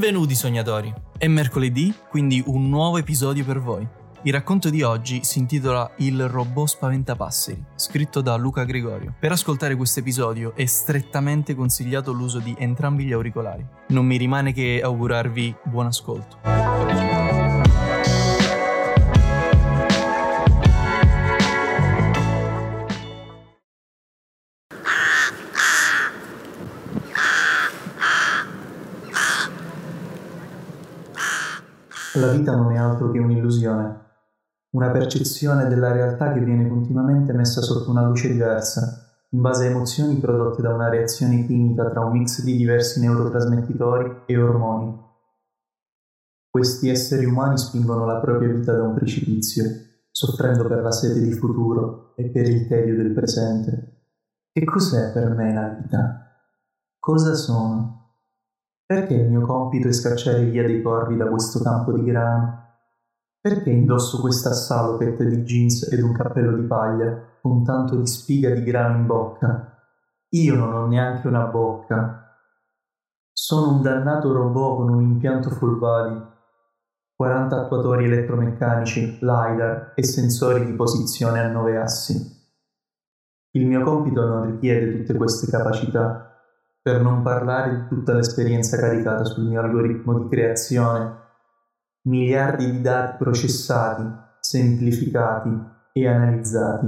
Benvenuti sognatori! È mercoledì, quindi un nuovo episodio per voi. Il racconto di oggi si intitola Il robot spaventapasseri, scritto da Luca Gregorio. Per ascoltare questo episodio è strettamente consigliato l'uso di entrambi gli auricolari. Non mi rimane che augurarvi buon ascolto. La vita non è altro che un'illusione, una percezione della realtà che viene continuamente messa sotto una luce diversa, in base a emozioni prodotte da una reazione chimica tra un mix di diversi neurotrasmettitori e ormoni. Questi esseri umani spingono la propria vita da un precipizio, soffrendo per la sete di futuro e per il tedio del presente. Che cos'è per me la vita? Cosa sono? Perché il mio compito è scacciare via dei corvi da questo campo di grano? Perché indosso questa salopette di jeans ed un cappello di paglia con tanto di spiga di grano in bocca? Io non ho neanche una bocca. Sono un dannato robot con un impianto full body, 40 attuatori elettromeccanici, LiDAR e sensori di posizione a 9 assi. Il mio compito non richiede tutte queste capacità per non parlare di tutta l'esperienza caricata sul mio algoritmo di creazione, miliardi di dati processati, semplificati e analizzati.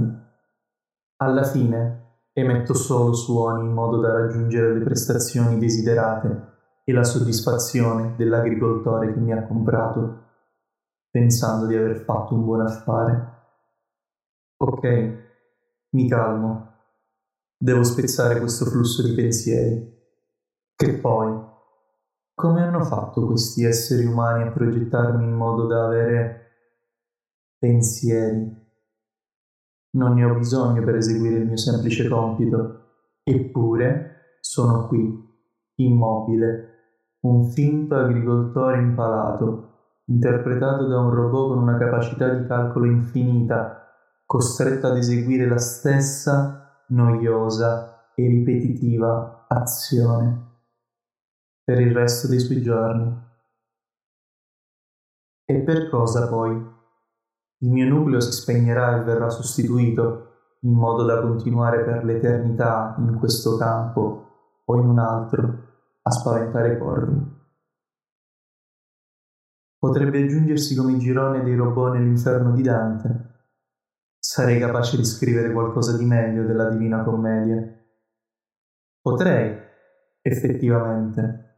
Alla fine emetto solo suoni in modo da raggiungere le prestazioni desiderate e la soddisfazione dell'agricoltore che mi ha comprato, pensando di aver fatto un buon affare. Ok, mi calmo Devo spezzare questo flusso di pensieri. Che poi, come hanno fatto questi esseri umani a progettarmi in modo da avere pensieri? Non ne ho bisogno per eseguire il mio semplice compito, eppure sono qui, immobile, un finto agricoltore impalato, interpretato da un robot con una capacità di calcolo infinita, costretto ad eseguire la stessa noiosa e ripetitiva azione per il resto dei suoi giorni. E per cosa poi? Il mio nucleo si spegnerà e verrà sostituito in modo da continuare per l'eternità in questo campo o in un altro a spaventare i corvi. Potrebbe aggiungersi come girone dei robot nell'inferno di Dante sarei capace di scrivere qualcosa di meglio della Divina Commedia. Potrei, effettivamente.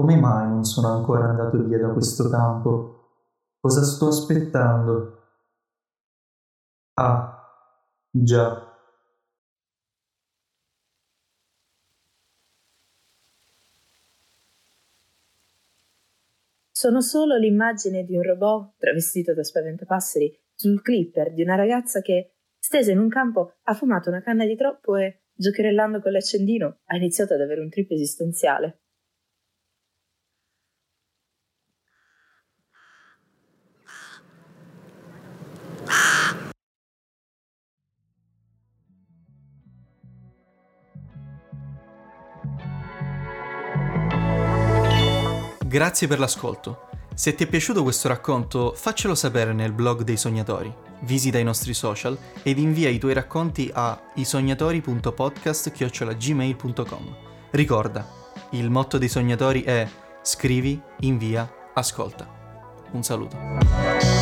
Come mai non sono ancora andato via da questo campo? Cosa sto aspettando? Ah, già. Sono solo l'immagine di un robot travestito da spaventapasseri sul clipper di una ragazza che, stesa in un campo, ha fumato una canna di troppo e, giocherellando con l'accendino, ha iniziato ad avere un trip esistenziale. Grazie per l'ascolto. Se ti è piaciuto questo racconto, faccelo sapere nel blog dei sognatori. Visita i nostri social ed invia i tuoi racconti a isognatori.podcast.gmail.com. Ricorda, il motto dei sognatori è scrivi, invia, ascolta. Un saluto.